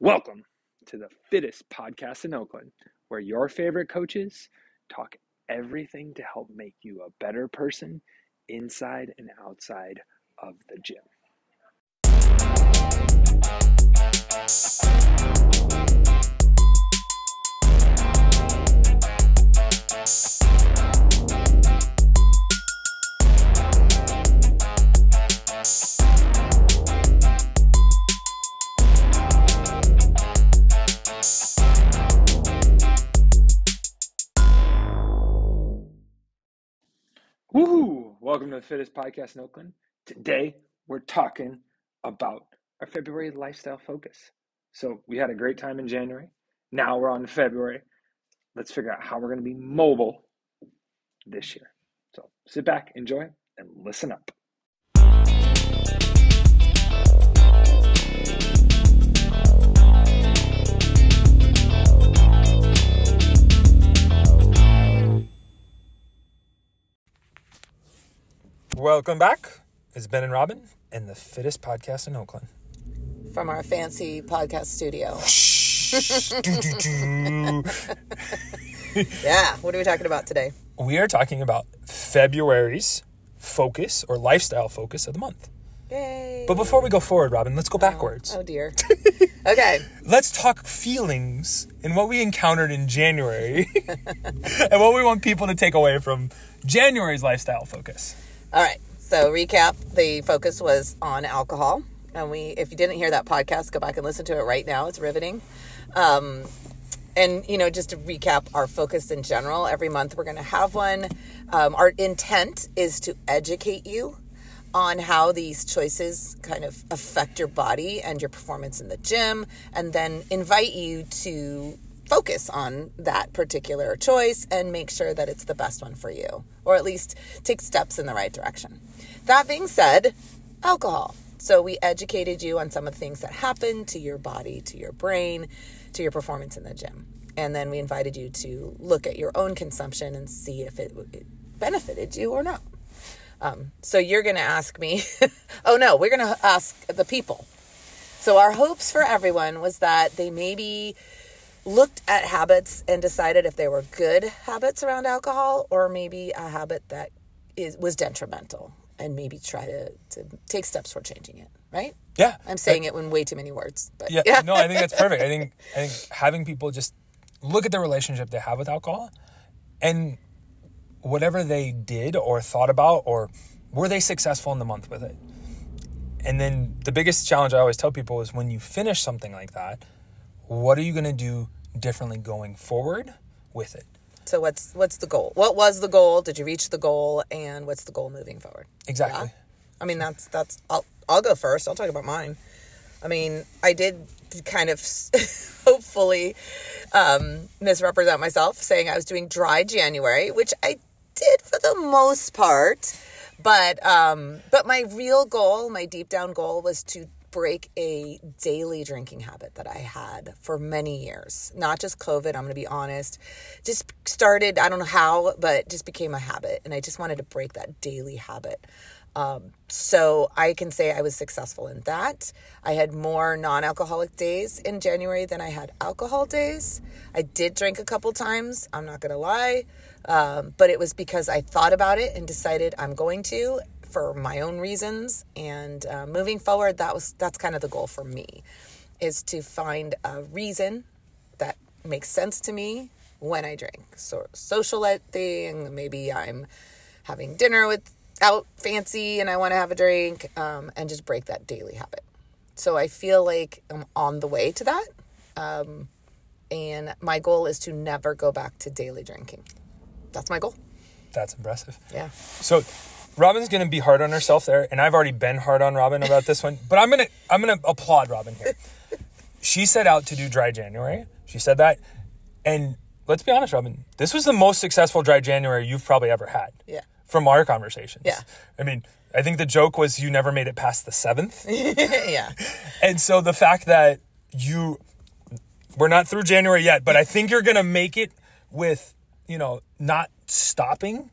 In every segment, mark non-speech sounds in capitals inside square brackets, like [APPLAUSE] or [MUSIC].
Welcome to the fittest podcast in Oakland, where your favorite coaches talk everything to help make you a better person inside and outside of the gym. Welcome to the fittest podcast in Oakland. Today we're talking about our February lifestyle focus. So we had a great time in January. Now we're on February. Let's figure out how we're going to be mobile this year. So sit back, enjoy, and listen up. Welcome back. It's Ben and Robyn and the fittest podcast in Oakland. from our fancy podcast studio. [LAUGHS] Yeah, what are we talking about today? we are talking about February's focus or lifestyle focus of the month. Yay. But before we go forward, Robyn, let's go oh. backwards. Oh dear. [LAUGHS] okay. Let's talk feelings and what we encountered in January [LAUGHS] and what we want people to take away from January's lifestyle focus. All right. So recap, the focus was on alcohol. And we if you didn't hear that podcast, go back and listen to it right now. It's riveting. Um and you know just to recap our focus in general every month we're going to have one um, our intent is to educate you on how these choices kind of affect your body and your performance in the gym, and then invite you to focus on that particular choice and make sure that it's the best one for you, or at least take steps in the right direction. That being said, alcohol. So, we educated you on some of the things that happen to your body, to your brain, to your performance in the gym. And then we invited you to look at your own consumption and see if it, it benefited you or not. Um, so you're going to ask me, [LAUGHS] oh no, we're going to ask the people. So our hopes for everyone was that they maybe looked at habits and decided if they were good habits around alcohol or maybe a habit that is was detrimental and maybe try to, to take steps toward changing it, right? Yeah. I'm saying it in way too many words, but Yeah, no, I think that's [LAUGHS] perfect. I think I think having people just look at the relationship they have with alcohol and whatever they did or thought about or were they successful in the month with it. And then the biggest challenge I always tell people is when you finish something like that, what are you going to do differently going forward with it? So what's what's the goal? What was the goal? Did you reach the goal? And what's the goal moving forward? Exactly. I mean, that's that's. I'll I'll go first. I'll talk about mine. I mean, I did kind of [LAUGHS] hopefully um, misrepresent myself, saying I was doing dry January, which I did for the most part. But um, but my real goal, my deep down goal, was to break a daily drinking habit that I had for many years. Not just COVID, I'm going to be honest. Just started, I don't know how, but just became a habit. And I just wanted to break that daily habit. Um, so I can say I was successful in that. I had more non alcoholic days in January than I had alcohol days. I did drink a couple times, I'm not going to lie. Um, but it was because I thought about it and decided I'm going to for my own reasons. And uh, moving forward, that was that's kind of the goal for me, is to find a reason that makes sense to me when I drink. So social thing, maybe I'm having dinner with out fancy and I want to have a drink, um, and just break that daily habit. So I feel like I'm on the way to that. Um, and my goal is to never go back to daily drinking. That's my goal. That's impressive. Yeah. So Robyn's gonna be hard on herself there, and I've already been hard on Robyn about this one. But I'm gonna I'm gonna applaud Robyn here. She set out to do dry January. She said that, and let's be honest, Robyn, this was the most successful dry January you've probably ever had. Yeah. From our conversations. Yeah. I mean, I think the joke was you never made it past the seventh, [LAUGHS] yeah. and so the fact that you we're not through January yet, but I think you're gonna make it with you know not stopping.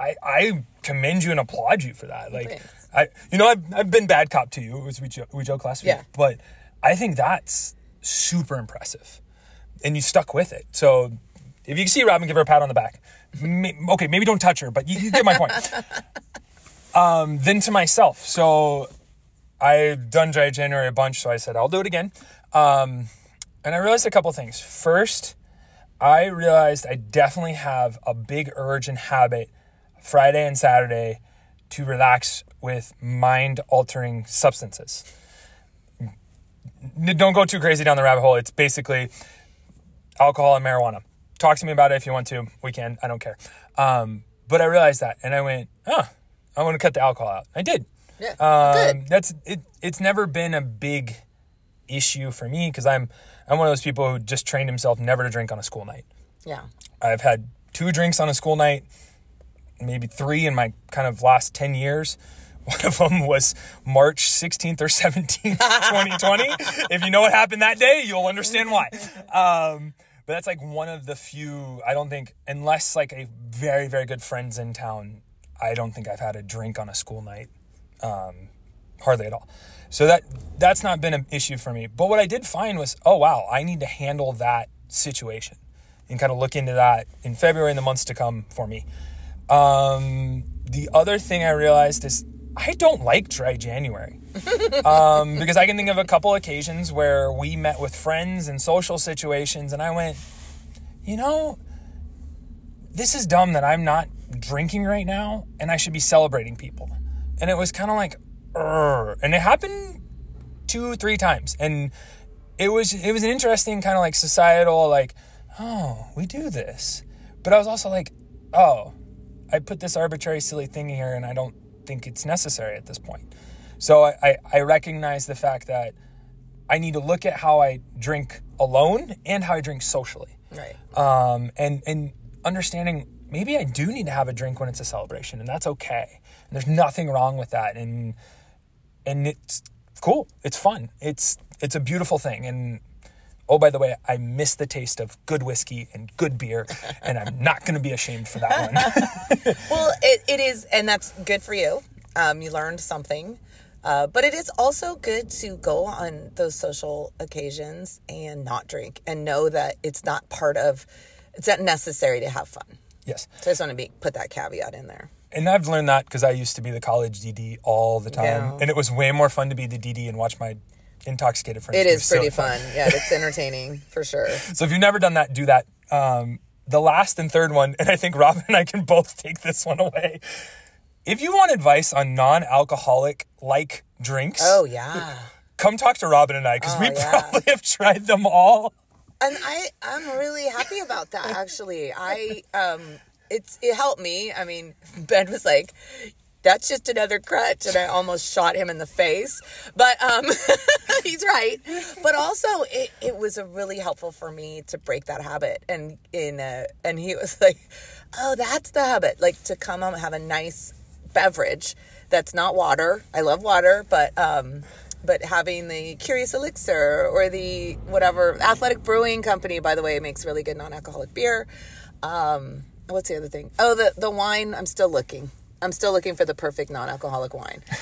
I I commend you and applaud you for that. Like Thanks. I, you know, I've I've been bad cop to you. It was we joke, we joke last week, but I think that's super impressive. And you stuck with it. So if you see Robyn, give her a pat on the back. May- okay, maybe don't touch her, but you, you get my point. [LAUGHS] um, then to myself. So I've done dry January a bunch, so I said I'll do it again. Um, and I realized a couple things. First, I realized I definitely have a big urge and habit Friday and Saturday to relax with mind altering substances. N- Don't go too crazy down the rabbit hole. It's basically alcohol and marijuana. Talk to me about it if you want to. We can. I don't care. Um, but I realized that, and I went, "Oh, I want to cut the alcohol out." I did. Yeah, Um, good. That's it. It's never been a big issue for me because I'm I'm one of those people who just trained himself never to drink on a school night. Yeah. I've had two drinks on a school night, maybe three in my kind of last 10 years. [LAUGHS] One of them was March 16th or 17th, 2020. [LAUGHS] if you know what happened that day, you'll understand why. [LAUGHS] Um, but that's like one of the few, I don't think, unless like a very, very good friend's in town, I don't think I've had a drink on a school night. Um, hardly at all. So that that's not been an issue for me. But what I did find was, oh wow, I need to handle that situation and kind of look into that in February and the months to come for me. Um, the other thing I realized is I don't like dry January [LAUGHS] um, because I can think of a couple occasions where we met with friends and social situations, and I went, you know, this is dumb that I'm not drinking right now, and I should be celebrating people. And it was kind of like, "Urgh." and it happened two, three times, and it was it was an interesting kind of like societal like, oh, we do this, but I was also like, oh, I put this arbitrary, silly thing here, and I don't think it's necessary at this point. So I, I, I recognize the fact that I need to look at how I drink alone and how I drink socially Right. um, and and understanding maybe I do need to have a drink when it's a celebration, and that's okay. And there's nothing wrong with that, and and it's cool. It's fun. It's it's a beautiful thing. And oh, by the way, I miss the taste of good whiskey and good beer, and I'm not going to be ashamed for that one. [LAUGHS] Well, it, it is, and that's good for you. Um, you learned something. Uh, but it is also good to go on those social occasions and not drink and know that it's not part of, it's not necessary to have fun. yes, So I just want to be, put that caveat in there. and I've learned that because I used to be the college DD all the time, Yeah. and it was way more fun to be the DD and watch my intoxicated friends. It is do is pretty fun. Yeah, it's [LAUGHS] entertaining for sure. So if you've never done that, do that. Um, the last and third one, and I think Robyn and I can both take this one away. If you want advice on non-alcoholic like drinks, Oh, yeah. come talk to Robyn and I because Oh, we yeah. probably have tried them all. and I I'm really happy about that actually. I um it's it helped me. I mean, [LAUGHS] Ben was like that's just another crutch and I almost shot him in the face. But um [LAUGHS] he's right. But also it, it was a really helpful for me to break that habit and in uh and he was [LAUGHS] like, "Oh, that's the habit. Like to come home and have a nice beverage that's not water. I love water, but um but having the Curious Elixir or the whatever Athletic Brewing Company, by the way, makes really good non-alcoholic beer. Um, what's the other thing? Oh, the the wine. I'm still looking. I'm still looking for the perfect non-alcoholic wine. [LAUGHS]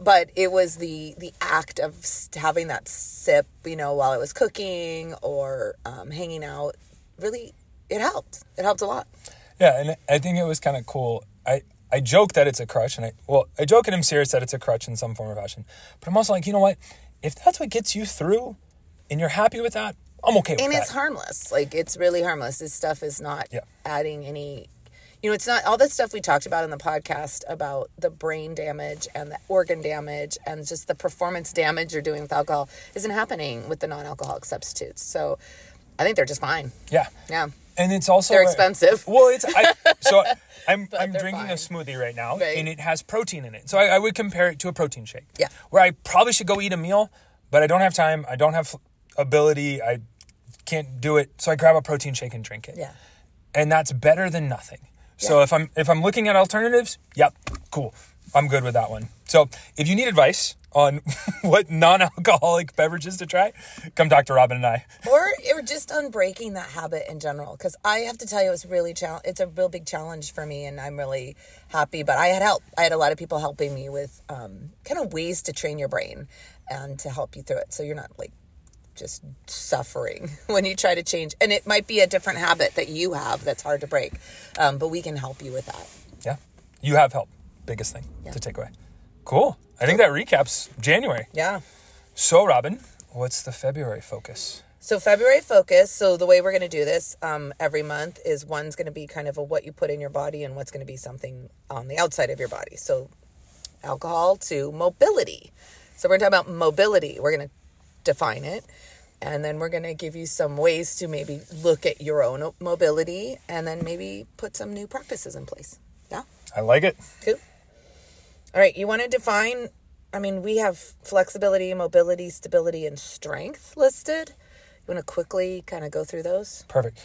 But it was the the act of having that sip, you know, while I was cooking or um, hanging out. Really, it helped. It helped a lot. Yeah, and I think it was kind of cool. I I joke that it's a crutch, and I well, I joke and I'm serious that it's a crutch in some form or fashion. But I'm also like, you know what? If that's what gets you through, and you're happy with that, I'm okay with and that. it's harmless like it's really harmless this stuff is not Yeah. adding any you know it's not all the stuff we talked about in the podcast about the brain damage and the organ damage and just the performance damage you're doing with alcohol isn't happening with the non-alcoholic substitutes so i think they're just fine yeah. yeah And it's also They're expensive. Well, it's I, [LAUGHS] so I'm I'm drinking a smoothie right now, Right. and it has protein in it. So I, I would compare it to a protein shake. Yeah. Where I probably should go eat a meal, but I don't have time. I don't have ability. I can't do it. So I grab a protein shake and drink it. yeah And that's better than nothing. So Yeah. if I'm if I'm looking at alternatives, yep, cool. I'm good with that one. So if you need advice on [LAUGHS] what non-alcoholic [LAUGHS] beverages to try, come talk to Robyn and I. or or just on breaking that habit in general because i have to tell you it's really chal- it's a real big challenge for me and i'm really happy but i had help i had a lot of people helping me with um, kind of ways to train your brain and to help you through it so you're not like just suffering [LAUGHS] when you try to change. And it might be a different habit that you have that's hard to break, um, but we can help you with that. Yeah. You have help. Biggest thing Yeah. to take away. Cool. I think that recaps January. Yeah. So, Robyn, what's the February focus? So February focus. So the way we're going to do this um, every month is one's going to be kind of a what you put in your body, and what's going to be something on the outside of your body. So alcohol to mobility. So we're going to talk about mobility. We're going to define it, and then we're going to give you some ways to maybe look at your own mobility, and then maybe put some new practices in place. Yeah. I like it. Cool. All right, you want to define I mean, we have flexibility, mobility, stability and strength listed. You want to quickly kind of go through those? Perfect.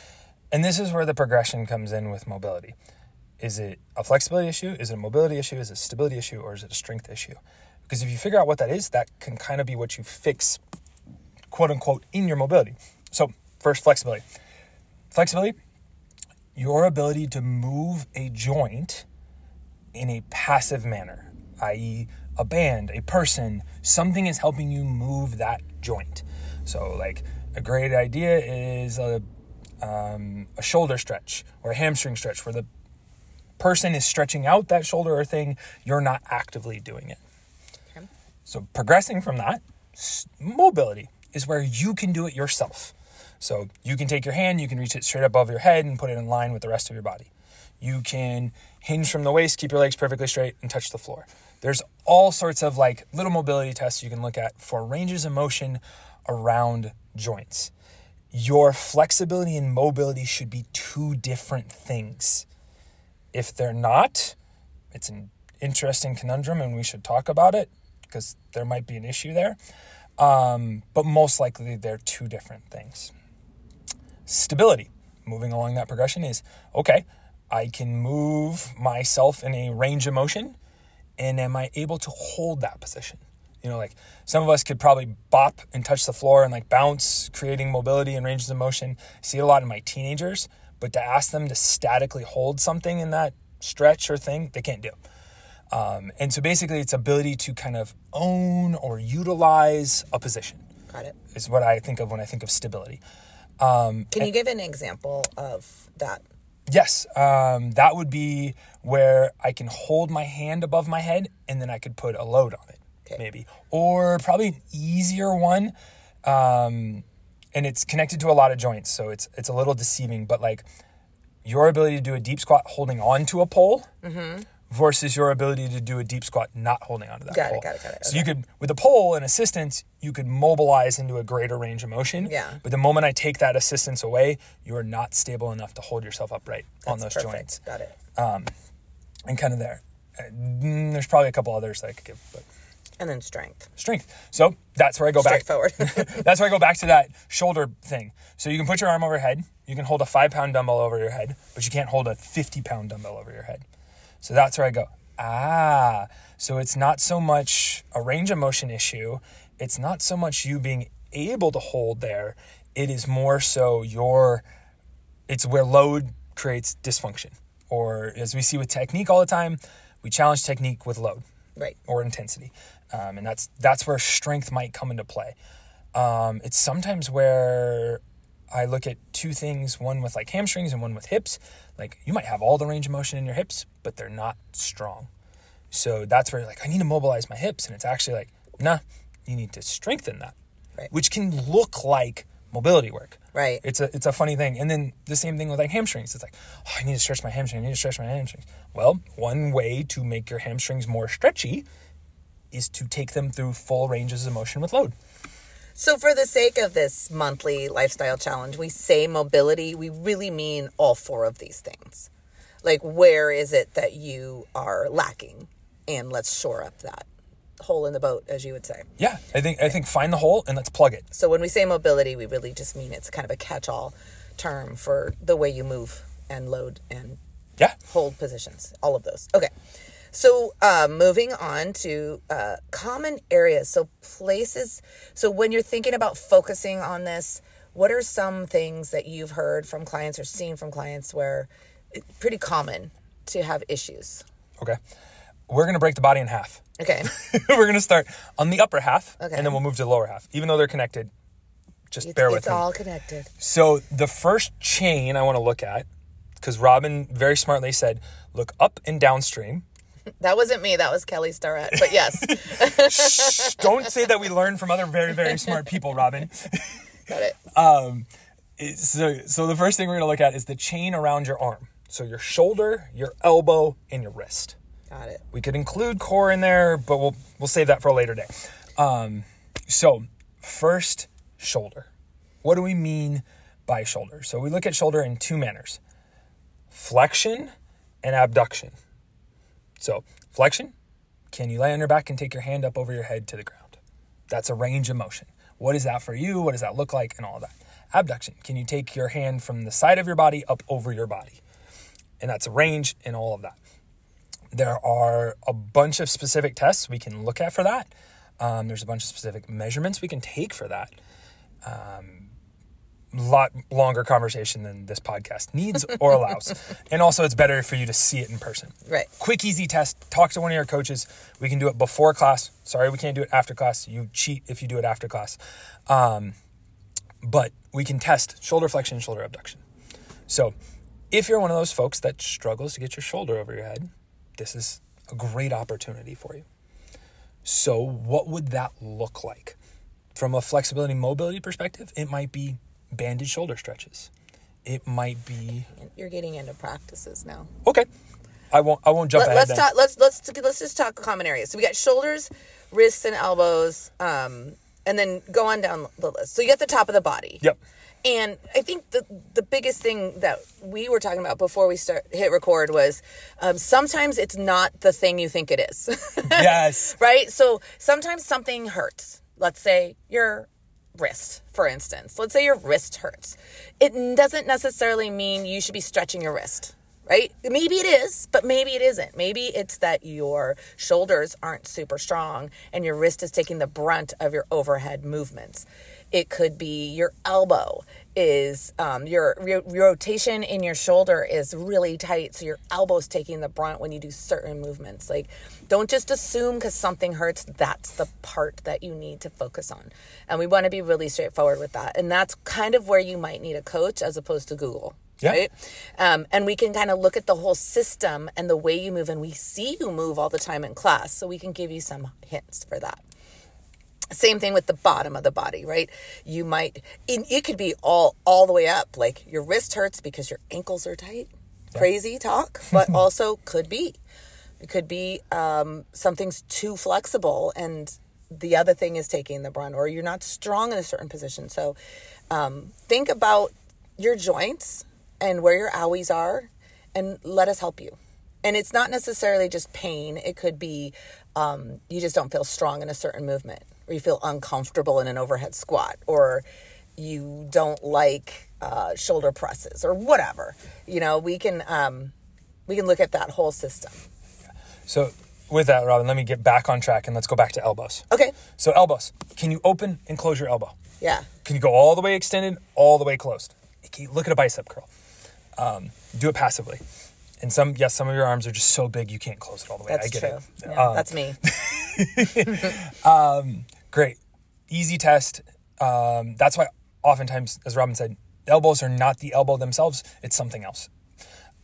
And this is where the progression comes in with mobility. Is it a flexibility issue? Is it a mobility issue? Is it a stability issue? Or is it a strength issue? Because if you figure out what that is, that can kind of be what you fix, quote unquote, in your mobility. So, first, flexibility. Flexibility, your ability to move a joint in a passive manner, i.e., a band, a person, something is helping you move that joint. So, like a great idea is a, um, a shoulder stretch or a hamstring stretch where the person is stretching out that shoulder or thing, you're not actively doing it. Okay. So, progressing from that, mobility is where you can do it yourself. So, you can take your hand, you can reach it straight above your head and put it in line with the rest of your body. You can hinge from the waist, keep your legs perfectly straight, and touch the floor. There's all sorts of like little mobility tests you can look at for ranges of motion around joints. Your flexibility and mobility should be two different things. If they're not, it's an interesting conundrum and we should talk about it because there might be an issue there. Um, but most likely, they're two different things. Stability, moving along that progression, is okay, I can move myself in a range of motion, and am I able to hold that position? You know, like some of us could probably bop and touch the floor and like bounce, creating mobility and ranges of motion. I see it a lot in my teenagers, but to ask them to statically hold something in that stretch or thing, they can't do. Um, and so basically, it's ability to kind of own or utilize a position Got it. is what I think of when I think of stability. Um, Can you give an example of that? Yes, um, that would be where I can hold my hand above my head and then I could put a load on it, Okay. maybe. Or probably an easier one, um, and it's connected to a lot of joints, so it's it's a little deceiving. But like your ability to do a deep squat holding on to a pole versus your ability to do a deep squat not holding onto that Got it, got it, got it. So you could with a pole and assistance, you could mobilize into a greater range of motion. Yeah. But the moment I take that assistance away, you are not stable enough to hold yourself upright on those That's perfect. joints. Got it. And kind of there. Uh, mm, There's probably a couple others that I could give, but And then strength. strength. So that's where I go back. Straightforward. [LAUGHS] That's where I go back to that shoulder thing. So you can put your arm over your head. You can hold a five pound dumbbell over your head, but you can't hold a 50 pound dumbbell over your head. So that's where I go, ah. So it's not so much a range of motion issue. It's not so much you being able to hold there. It is more so your, it's where load creates dysfunction. Or as we see with technique all the time, we challenge technique with load right. or intensity, um, and that's that's where strength might come into play. Um, it's sometimes where I look at two things: one with like hamstrings and one with hips. Like you might have all the range of motion in your hips, but they're not strong. So that's where you're like I need to mobilize my hips, and it's actually like, nah, you need to strengthen that, Right. which can look like mobility work. Right. It's a it's a funny thing. And then the same thing with like hamstrings. It's like, oh, I need to stretch my hamstring. I need to stretch my hamstrings. Well, one way to make your hamstrings more stretchy is to take them through full ranges of motion with load. So, for the sake of this monthly lifestyle challenge, we say mobility, we really mean all four of these things. Like, where is it that you are lacking? And let's shore up that hole in the boat, as you would say. Yeah, I think I think find the hole and let's plug it. So, when we say mobility, we really just mean it's kind of a catch all term for the way you move and load and Yeah. hold positions, all of those. Okay. So, uh, moving on to uh, common areas. So, places. So, when you're thinking about focusing on this, what are some things that you've heard from clients or seen from clients where it's pretty common to have issues? Okay. We're gonna break the body in half. Okay. [LAUGHS] We're gonna start on the upper half Okay. and then we'll move to the lower half. Even though they're connected, Just It's, bear with it's me. all connected. So the first chain I want to look at, because Robyn very smartly said, look up and downstream. That wasn't me. That was Kelly Starrett. But yes, Shh, don't say that we learned from other very, very smart people, Robyn. got it. It- So, so the first thing we're going to look at is the chain around your arm. So your shoulder, your elbow, and your wrist. Got it. We could include core in there, but we'll we'll save that for a later day. Um, so first, shoulder. What do we mean by shoulder? So we look at shoulder in two manners: flexion and abduction. So flexion, can you lay on your back and take your hand up over your head to the ground? That's a range of motion. What is that for you? What does that look like? And all of that. Abduction, can you take your hand from the side of your body up over your body? And that's a range and all of that. There are a bunch of specific tests we can look at for that. Um, there's a bunch of specific measurements we can take for that. Um, lot longer conversation than this podcast needs or allows. [LAUGHS] and also, it's better for you to see it in person. Right. Quick, easy test. Talk to one of your coaches. We can do it before class. Sorry, we can't do it after class. You cheat if you do it after class. Um, but we can test shoulder flexion, shoulder abduction. So, if you're one of those folks that struggles to get your shoulder over your head, this is a great opportunity for you. So, what would that look like? From a flexibility mobility perspective, it might be banded shoulder stretches. It might be You're getting into practices now. okay. I won't. I won't jump Let, ahead. us then. talk. Let's let's let's just talk common areas. So we got shoulders, wrists, and elbows, um, and then go on down the list. So you got the top of the body. Yep. And I think the the biggest thing that we were talking about before we start hit record was um, sometimes it's not the thing you think it is. [LAUGHS] Yes. right? So sometimes something hurts. Let's say your wrist, for instance. Let's say your wrist hurts. It doesn't necessarily mean you should be stretching your wrist, right? Maybe it is, but maybe it isn't. Maybe it's that your shoulders aren't super strong and your wrist is taking the brunt of your overhead movements. It could be your elbow is um, your, your rotation in your shoulder is really tight, so your elbow's taking the brunt when you do certain movements. Like, don't just assume because something hurts that's the part that you need to focus on. And we want to be really straightforward with that. And that's kind of where you might need a coach as opposed to Google. Yeah. Right. Um, and we can kind of look at the whole system and the way you move, and we see you move all the time in class, so we can give you some hints for that. Same thing with the bottom of the body, right? You might it, it could be all all the way up, like your wrist hurts because your ankles are tight. Crazy talk, [LAUGHS] but also could be. It could be um, something's too flexible, and the other thing is taking the brunt, or you're not strong in a certain position. So, um, think about your joints and where your owies are, and let us help you. And it's not necessarily just pain. It could be um, you just don't feel strong in a certain movement, or you feel uncomfortable in an overhead squat, or you don't like uh, shoulder presses, or whatever. You know, we can um, we can look at that whole system. So with that, Robyn, let me get back on track and let's go back to elbows. Okay. So elbows, can you open and close your elbow? Yeah. Can you go all the way extended, all the way closed? Okay, Look at a bicep curl. Um, do it passively. And some, yes, some of your arms are just so big you can't close it all the way. That's I get true. it. Yeah, Um, that's me. [LAUGHS] Great. Easy test. Um, that's why oftentimes, as Robyn said, elbows are not the elbow themselves, it's something else.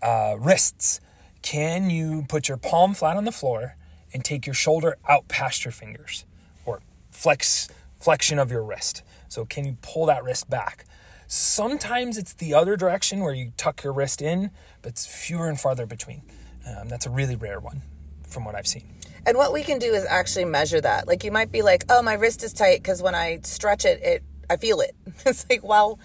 Uh, wrists. Can you put your palm flat on the floor and take your shoulder out past your fingers or flex flexion of your wrist? So can you pull that wrist back? Sometimes it's the other direction where you tuck your wrist in, but it's fewer and farther between. Um, that's a really rare one from what I've seen. And what we can do is actually measure that. Like you might be like, "Oh, my wrist is tight because when I stretch it, it I feel it." [LAUGHS] It's like, well,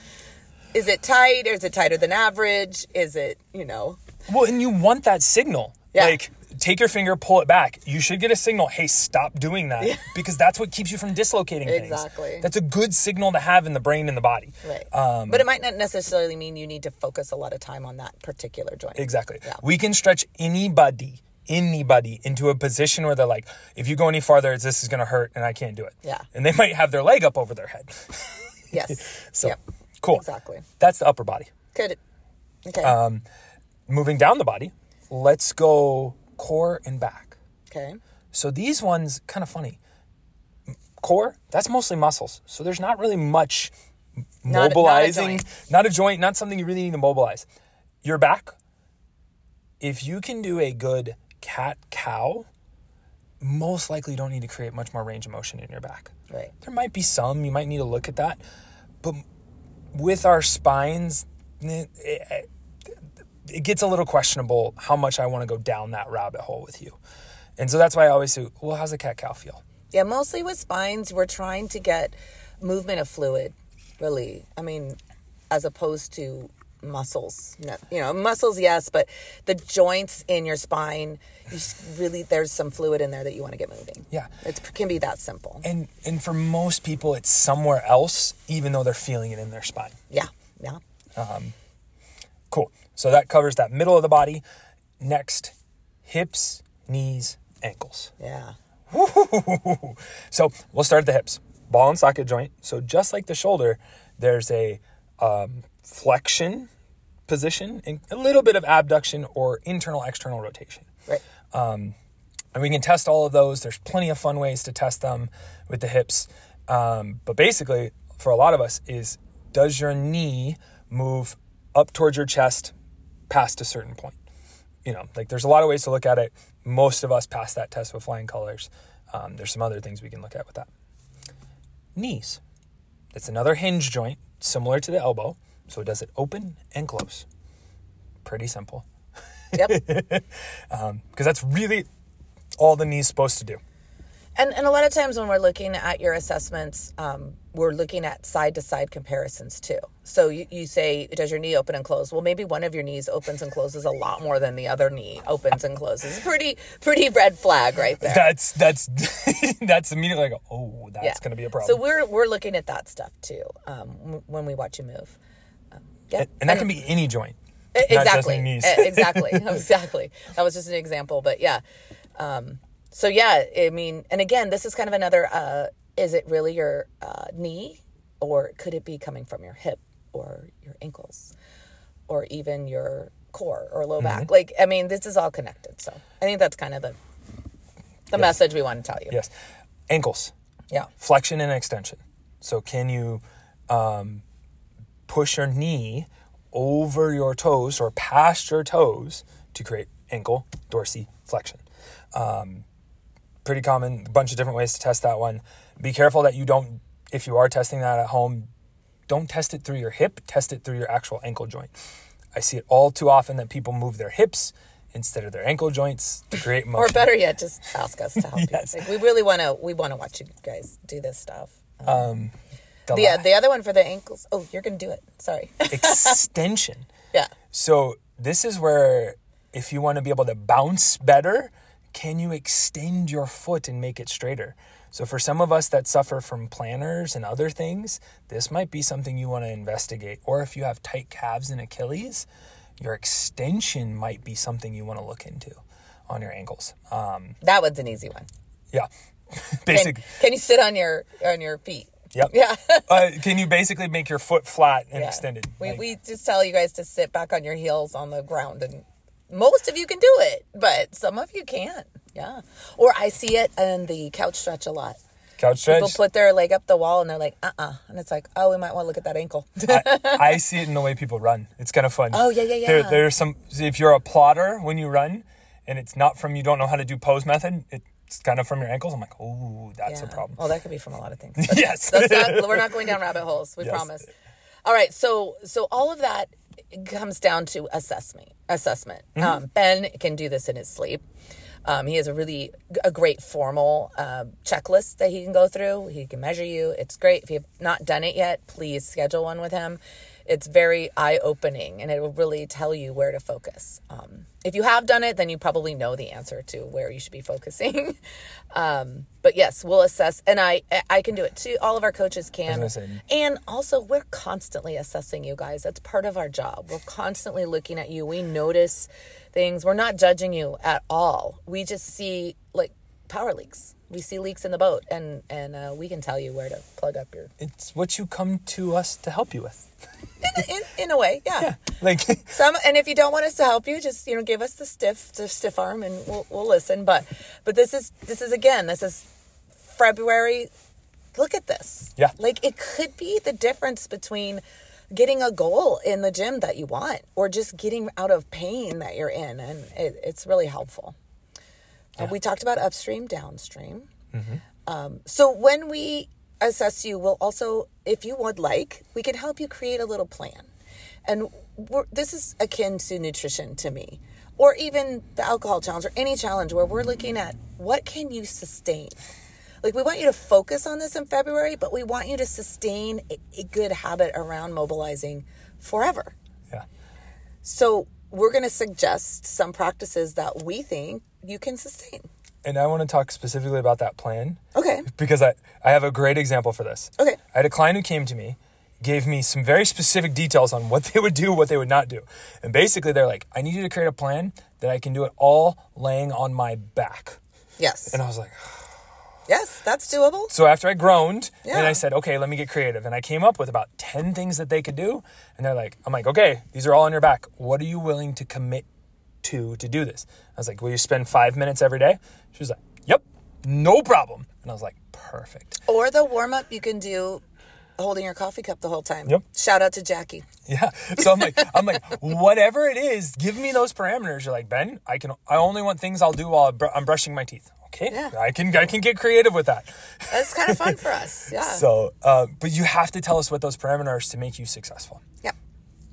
is it tight? Or is it tighter than average? Is it, you know? Well, and you want that signal. Yeah. Like, take your finger, pull it back. You should get a signal, hey, stop doing that. [LAUGHS] Because that's what keeps you from dislocating things. Exactly. That's a good signal to have in the brain and the body. Right. Um, but it might not necessarily mean you need to focus a lot of time on that particular joint. Exactly. Yeah. We can stretch anybody, anybody into a position where they're like, if you go any farther, this is going to hurt and I can't do it. Yeah. And they might have their leg up over their head. [LAUGHS] Yes. So, Yep. cool. Exactly. That's the upper body. Good. Okay. Um, Moving down the body, let's go core and back. okay. So these ones, kind of funny. Core, that's mostly muscles. So there's not really much Not- not a mobilizing, not a joint, not something you really need to mobilize. Your back, if you can do a good cat cow, most likely don't need to create much more range of motion in your back. Right. There might be some, you might need to look at that. But with our spines, it, it, it gets a little questionable how much I want to go down that rabbit hole with you. And so that's why I always say, well, how's a cat cow feel? Yeah, mostly with spines, we're trying to get movement of fluid, really. I mean, as opposed to muscles. No, you know, muscles, yes, but the joints in your spine, you really, there's some fluid in there that you want to get moving. Yeah. It can be that simple. And and for most people, it's somewhere else, even though they're feeling it in their spine. Yeah, yeah. Cool. So that covers that middle of the body. Next, hips, knees, ankles. Yeah. So we'll start at the hips. Ball and socket joint. So just like the shoulder, there's a um, flexion position and a little bit of abduction or internal external rotation. Right. And we can test all of those. There's plenty of fun ways to test them with the hips. Um, but basically, for a lot of us, is does your knee move up towards your chest past a certain point? You know, like there's a lot of ways to look at it. Most of us pass that test with flying colors. Um, there's some other things we can look at with that. Knees. It's another hinge joint, similar to the elbow. So it does it open and close? Pretty simple. Yep. [LAUGHS] Because that's really all the knee's supposed to do. And, and a lot of times when we're looking at your assessments, um, we're looking at side to side comparisons too. So you, you say, does your knee open and close? Well, maybe one of your knees opens and closes a lot more than the other knee opens and closes. Pretty, pretty red flag right there. That's that's [LAUGHS] that's immediately like, oh, that's Yeah. going to be a problem. So we're we're looking at that stuff too um, when we watch you move. Yeah, and, and that can be any joint. Not just exactly. knees. Exactly. [LAUGHS] [LAUGHS] Exactly. That was just an example but yeah. Um, so yeah i mean and again this is kind of another uh, is it really your uh, knee or could it be coming from your hip or your ankles or even your core or low Mm-hmm. back like i mean this is all connected so i think that's kind of the the message we want to tell you. Yes, ankles, yeah. Flexion and extension. So can you um, push your knee over your toes or past your toes to create ankle dorsiflexion? Um, pretty common. A bunch of different ways to test that one. Be careful that you don't. If you are testing that at home, don't test it through your hip. Test it through your actual ankle joint. I see it all too often that people move their hips instead of their ankle joints to create motion. or better yet just ask us to help [LAUGHS] Yes. you like, we really want to we want to watch you guys do this stuff The the, la- the other one for the ankles oh you're gonna do it sorry [LAUGHS] extension. yeah So this is where if you want to be able to bounce better, can you extend your foot and make it straighter? So for some of us that suffer from planners and other things, this might be something you want to investigate. Or if you have tight calves and Achilles, your extension might be something you want to look into on your ankles. Um, That one's an easy one. yeah, [LAUGHS] Can, basic. can you sit on your on your feet? Yep. Yeah. [LAUGHS] uh, can you basically make your foot flat and Yeah. extended? We Like- we just tell you guys to sit back on your heels on the ground, and most of you can do it, but some of you can't. Yeah. Or I see it in the couch stretch a lot. couch stretch. People put their leg up the wall and they're like, uh uh And it's like, oh, we might want to look at that ankle. I, [LAUGHS] I see it in the way people run. It's kind of fun. Oh, yeah, yeah, There, yeah. there's some. If you're a plotter when you run, and it's not from you don't know how to do pose method, it's kind of from your ankles. I'm like, oh, that's a problem. Well, that could be from a lot of things. [LAUGHS] yes. that's not, we're not going down rabbit holes. We Yes. promise. All right. So so all of that comes down to assessment. Assessment. Mm-hmm. Um, ben can do this in his sleep. Um, he has a really a great formal um, checklist that he can go through. He can measure you. It's great. If you have not done it yet, please schedule one with him. It's very eye opening, and it will really tell you where to focus. Um, if you have done it, then you probably know the answer to where you should be focusing. [LAUGHS] um, but yes, we'll assess, and I I can do it too. All of our coaches can, and also we're constantly assessing you guys. That's part of our job. We're constantly looking at you. We notice things. We're not judging you at all. We just see power leaks. We see leaks in the boat, and and uh, we can tell you where to plug up your. It's what you come to us to help you with. [LAUGHS] In, in, in a way, yeah. Like, [LAUGHS] Some, and if you don't want us to help you, just you know, give us the stiff, the stiff arm, and we'll we'll listen. But but this is this is again, this is February. look at this. Yeah. Like it could be the difference between getting a goal in the gym that you want or just getting out of pain that you're in. And it, it's really helpful. Uh, we talked about upstream, downstream. Um, so when we assess you, we'll also, if you would like, we can help you create a little plan. And we're, this is akin to nutrition to me, or even the alcohol challenge, or any challenge where we're looking at what can you sustain. Like we want you to focus on this in February, but we want you to sustain a, a good habit around mobilizing forever. Yeah. So we're going to suggest some practices that we think you can sustain. And I want to talk specifically about that plan Okay. because I, I have a great example for this. Okay. I had a client who came to me, gave me some very specific details on what [LAUGHS] they would do, what they would not do. And basically, they're like, I need you to create a plan that I can do it all laying on my back. Yes. And I was like, [SIGHS] Yes, that's doable. so after I groaned and I said, okay, let me get creative. And I came up with about 10 things that they could do. And they're like, I'm like, okay, these are all on your back. What are you willing to commit to to do this? I was like, will you spend five minutes every day? She was like, yep, no problem. And I was like, perfect. Or the warm up you can do holding your coffee cup the whole time. Yep. Shout out to Jackie. Yeah. So I'm like, I'm like, whatever it is, give me those parameters. You're like, Ben, I can, I only want things I'll do while I'm brushing my teeth. Okay. Yeah. I can, I can get creative with that. That's kind of fun for us. Yeah. [LAUGHS] So, uh, but you have to tell us what those parameters to make you successful. yeah.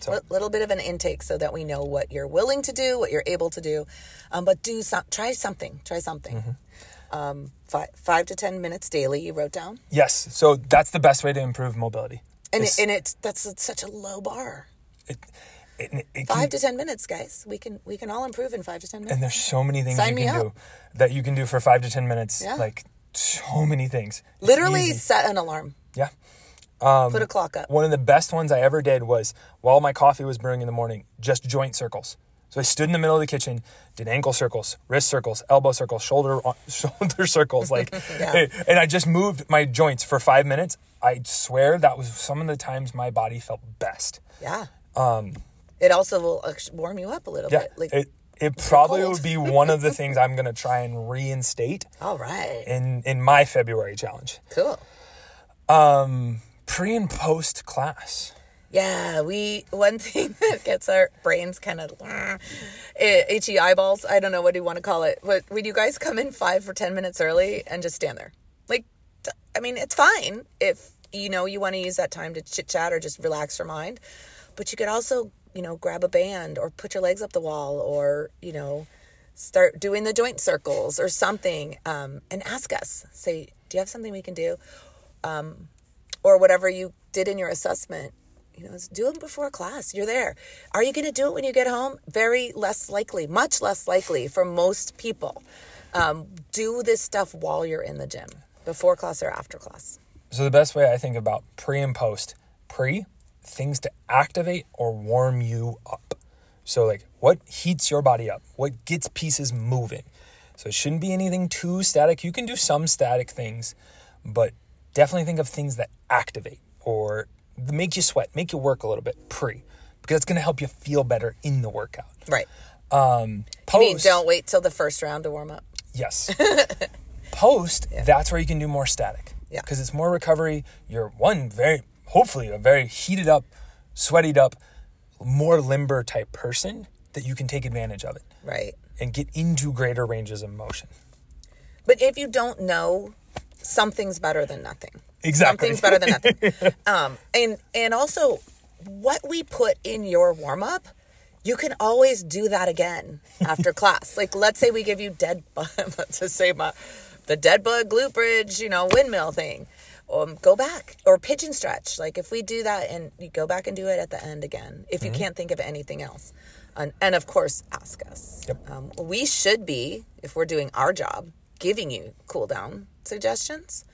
So- A little bit of an intake so that we know what you're willing to do, what you're able to do. Um, but do some, try something. Try something. Mm-hmm. Um, five, five to 10 minutes daily, you wrote down. Yes. So that's the best way to improve mobility. And, It's- it, and it's that's such a low bar. it, it, it Five can, to ten minutes, guys. We can we can all improve in five to ten minutes. and there's so many things Sign you can up. do that you can do for five to 10 minutes. Yeah. Like so many things. It's Literally easy. set an alarm. Yeah. Um, Put a clock up. One of the best ones I ever did was while my coffee was brewing in the morning, just joint circles. So I stood in the middle of the kitchen, did ankle circles, wrist circles, elbow circles, shoulder uh, [LAUGHS] shoulder circles, like, [LAUGHS] Yeah. Eh, and I just moved my joints for five minutes. I swear that was some of the times my body felt best. Yeah. Um. It also will uh, warm you up a little Yeah, bit. Like, it it probably cold. would be one of the [LAUGHS] things I'm gonna try and reinstate all right. in in my February challenge. Cool. Um, Pre and post class. Yeah, we one [LAUGHS] thing that gets our brains kind of itchy eyeballs. I don't know what you want to call it, but when you guys come in five or ten minutes early and just stand there, like, I mean, it's fine if you know you want to use that time to chit chat or just relax your mind, but you could also you know grab a band or put your legs up the wall or you know start doing the joint circles or something um, and ask us say do you have something we can do um, or whatever you did in your assessment you know do them before class you're there are you going to do it when you get home very less likely much less likely for most people um, do this stuff while you're in the gym before class or after class So the best way I think about pre and post, pre things to activate or warm you up. So like what heats your body up? What gets pieces moving? So it shouldn't be anything too static. You can do some static things, but definitely think of things that activate or make you sweat, make you work a little bit pre because it's going to help you feel better in the workout. right Um I mean post don't wait till the first round to warm up Yes. [LAUGHS] Post, that's where you can do more static. Yeah. Because it's more recovery. You're one very, hopefully, a very heated up, sweated up, more limber type person that you can take advantage of it right and get into greater ranges of motion. But if you don't know, something's better than nothing. Exactly. Something's better than nothing. [LAUGHS] um, and and also, what we put in your warm up, you can always do that again after [LAUGHS] class. Like, let's say we give you dead bug. [LAUGHS] Let's just say my the dead bug glute bridge, you know, windmill thing. Um, go back or pigeon stretch. Like if we do that and you go back and do it at the end again, if you can't think of anything else, and, and of course ask us. Yep. Um, we should be, if we're doing our job, giving you cool down suggestions.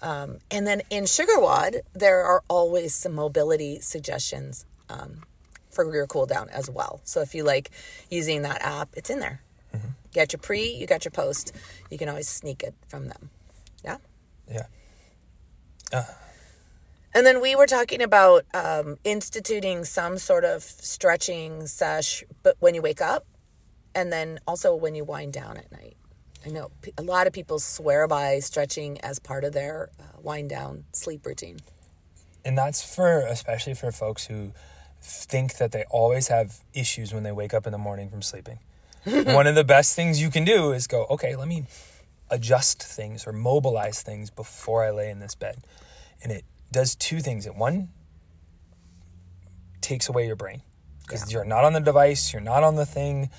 Um, and then in SugarWOD, there are always some mobility suggestions um, for your cool down as well. So if you like using that app, it's in there. You got your pre, you got your post. You can always sneak it from them. Yeah. Yeah. And then we were talking about um, instituting some sort of stretching sesh, but when you wake up, and then also when you wind down at night. I know a lot of people swear by stretching as part of their uh, wind down sleep routine. And that's for especially for folks who think that they always have issues when they wake up in the morning from sleeping. [LAUGHS] One of the best things you can do is go, okay, let me adjust things or mobilize things before I lay in this bed. And it does two things. It one takes away your brain because Yeah. you're not on the device, you're not on the thing,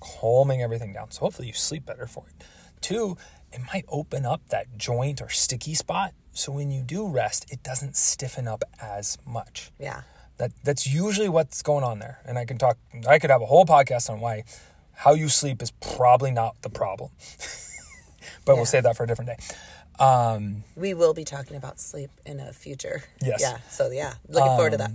calming everything down. So hopefully you sleep better for it. Two, it might open up that joint or sticky spot. So when you do rest, it doesn't stiffen up as much. Yeah. That that's usually what's going on there. And I can talk I could have a whole podcast on why how you sleep is probably not the problem. [LAUGHS] but Yeah. we'll save that for a different day. Um, We will be talking about sleep in a future. Yes. Yeah. So yeah, looking forward to that.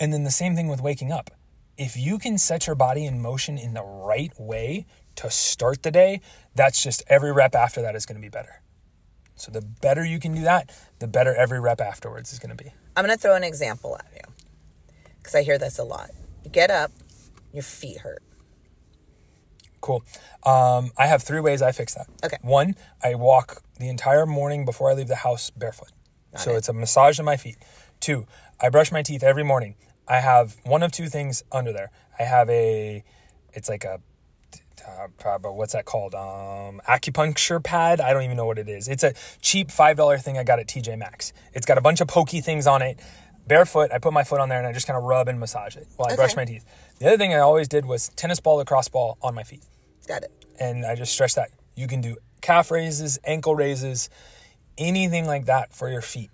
and then the same thing with waking up. If you can set your body in motion in the right way to start the day, that's just every rep after that is going to be better. So the better you can do that, the better every rep afterwards is going to be. I'm going to throw an example at you because I hear this a lot. You get up, your feet hurt. Cool. Um, I have three ways I fix that. Okay. One, I walk the entire morning before I leave the house barefoot. so it. it's a massage of my feet. Two, I brush my teeth every morning. I have one of two things under there. I have a, it's like a, uh, but what's that called? Um, acupuncture pad. I don't even know what it is. It's a cheap five dollar thing I got at TJ Maxx. It's got a bunch of pokey things on it. Barefoot, I put my foot on there and I just kind of rub and massage it while I brush my teeth. The other thing I always did was tennis ball, lacrosse ball on my feet Got it. and I just stretch that. You can do calf raises, ankle raises, anything like that for your feet.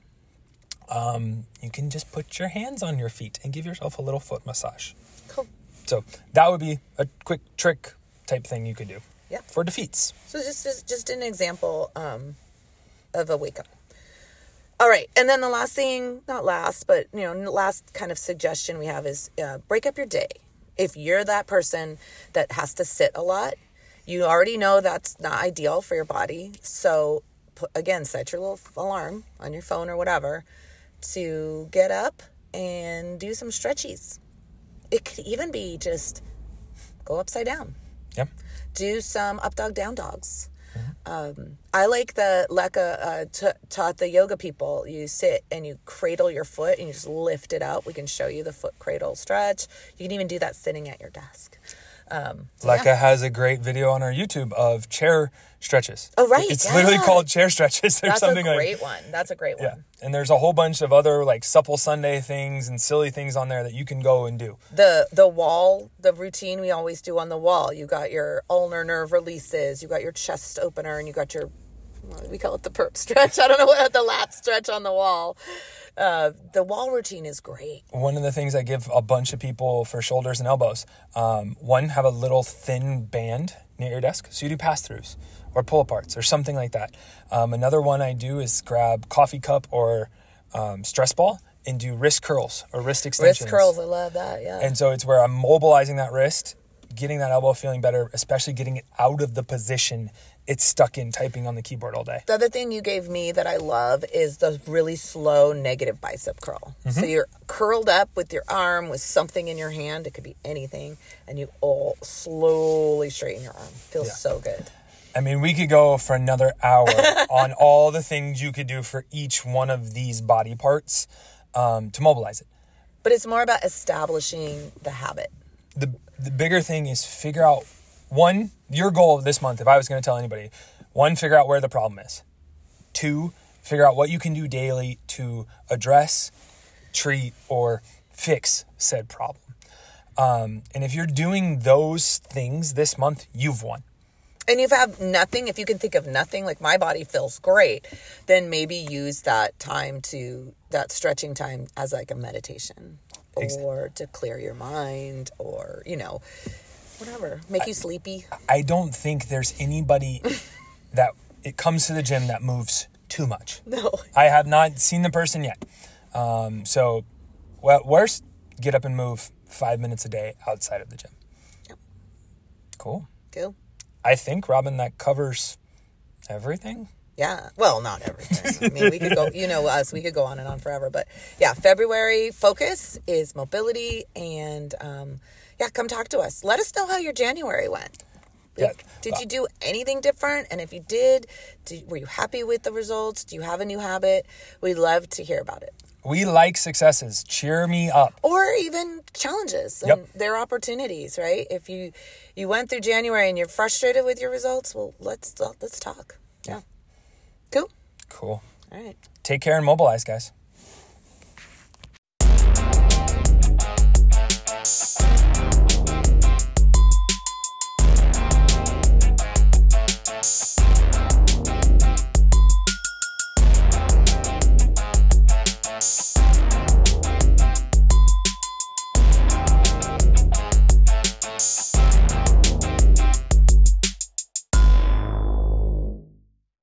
Um, you can just put your hands on your feet and give yourself a little foot massage. Cool. So that would be a quick trick type thing you could do Yeah. for defeats. So just just, just an example um, of a wake up. All right, and then the last thing, not last, but you know, last kind of suggestion we have is uh, break up your day. If you're that person that has to sit a lot, you already know that's not ideal for your body. So again, set your little alarm on your phone or whatever to get up and do some stretchies. It could even be just go upside down Yep. do some up dog down dogs. Um, I like the Leka uh, t- taught the yoga people. You sit and you cradle your foot and you just lift it up. We can show you the foot cradle stretch. You can even do that sitting at your desk. Um, Leica yeah. has a great video on our YouTube of chair stretches. Oh, right, It's literally called chair stretches or That's a something like great one. That's a great one. Yeah. And there's a whole bunch of other like supple Sunday things and silly things on there that you can go and do. the the wall the routine we always do on the wall you got your ulnar nerve releases you got your chest opener and you got your we call it the perp [LAUGHS] stretch i don't know what the lat stretch on the wall uh, the wall routine is great one of the things I give a bunch of people for shoulders and elbows. Um, one, have a little thin band near your desk, so you do pass throughs or pull aparts or something like that. Um, another one I do is grab coffee cup or um, stress ball and do wrist curls or wrist extensions. wrist curls i love that yeah And so it's where I'm mobilizing that wrist, getting that elbow feeling better, especially getting it out of the position it's stuck in typing on the keyboard all day. the other thing you gave me that I love is the really slow negative bicep curl. So you're curled up with your arm with something in your hand. It could be anything, and you all slowly straighten your arm. Feels Yeah. so good. I mean, we could go for another hour [LAUGHS] on all the things you could do for each one of these body parts um, to mobilize it. But it's more about establishing the habit. The the bigger thing is figure out one your goal this month. If I was going to tell anybody, one, figure out where the problem is. Two, figure out what you can do daily to address, treat, or fix said problem. Um, and if you're doing those things this month, you've won. And if you have nothing, if you can think of nothing, like my body feels great, then maybe use that time to that stretching time as like a meditation or to clear your mind or, you know, whatever, make you sleepy. I don't think there's anybody [LAUGHS] that it comes to the gym that moves too much. No. I have not seen the person yet. Um, so, well, worst, get up and move five minutes a day outside of the gym. Yep. Cool. Cool. I think, Robyn, that covers everything. Yeah. Well, not everything. I mean, we could go, you know, us, we could go on and on forever. But yeah, February focus is mobility. And um, yeah, come talk to us. Let us know how your January went. Yeah. Did uh, you do anything different? And if you did, did, were you happy with the results? Do you have a new habit? We'd love to hear about it. We like successes. Cheer me up. Or even challenges and Yep. their opportunities, right? If you you went through January and you're frustrated with your results, well, let's let's talk. Yeah. Cool. Cool. All right. Take care and mobilize, guys.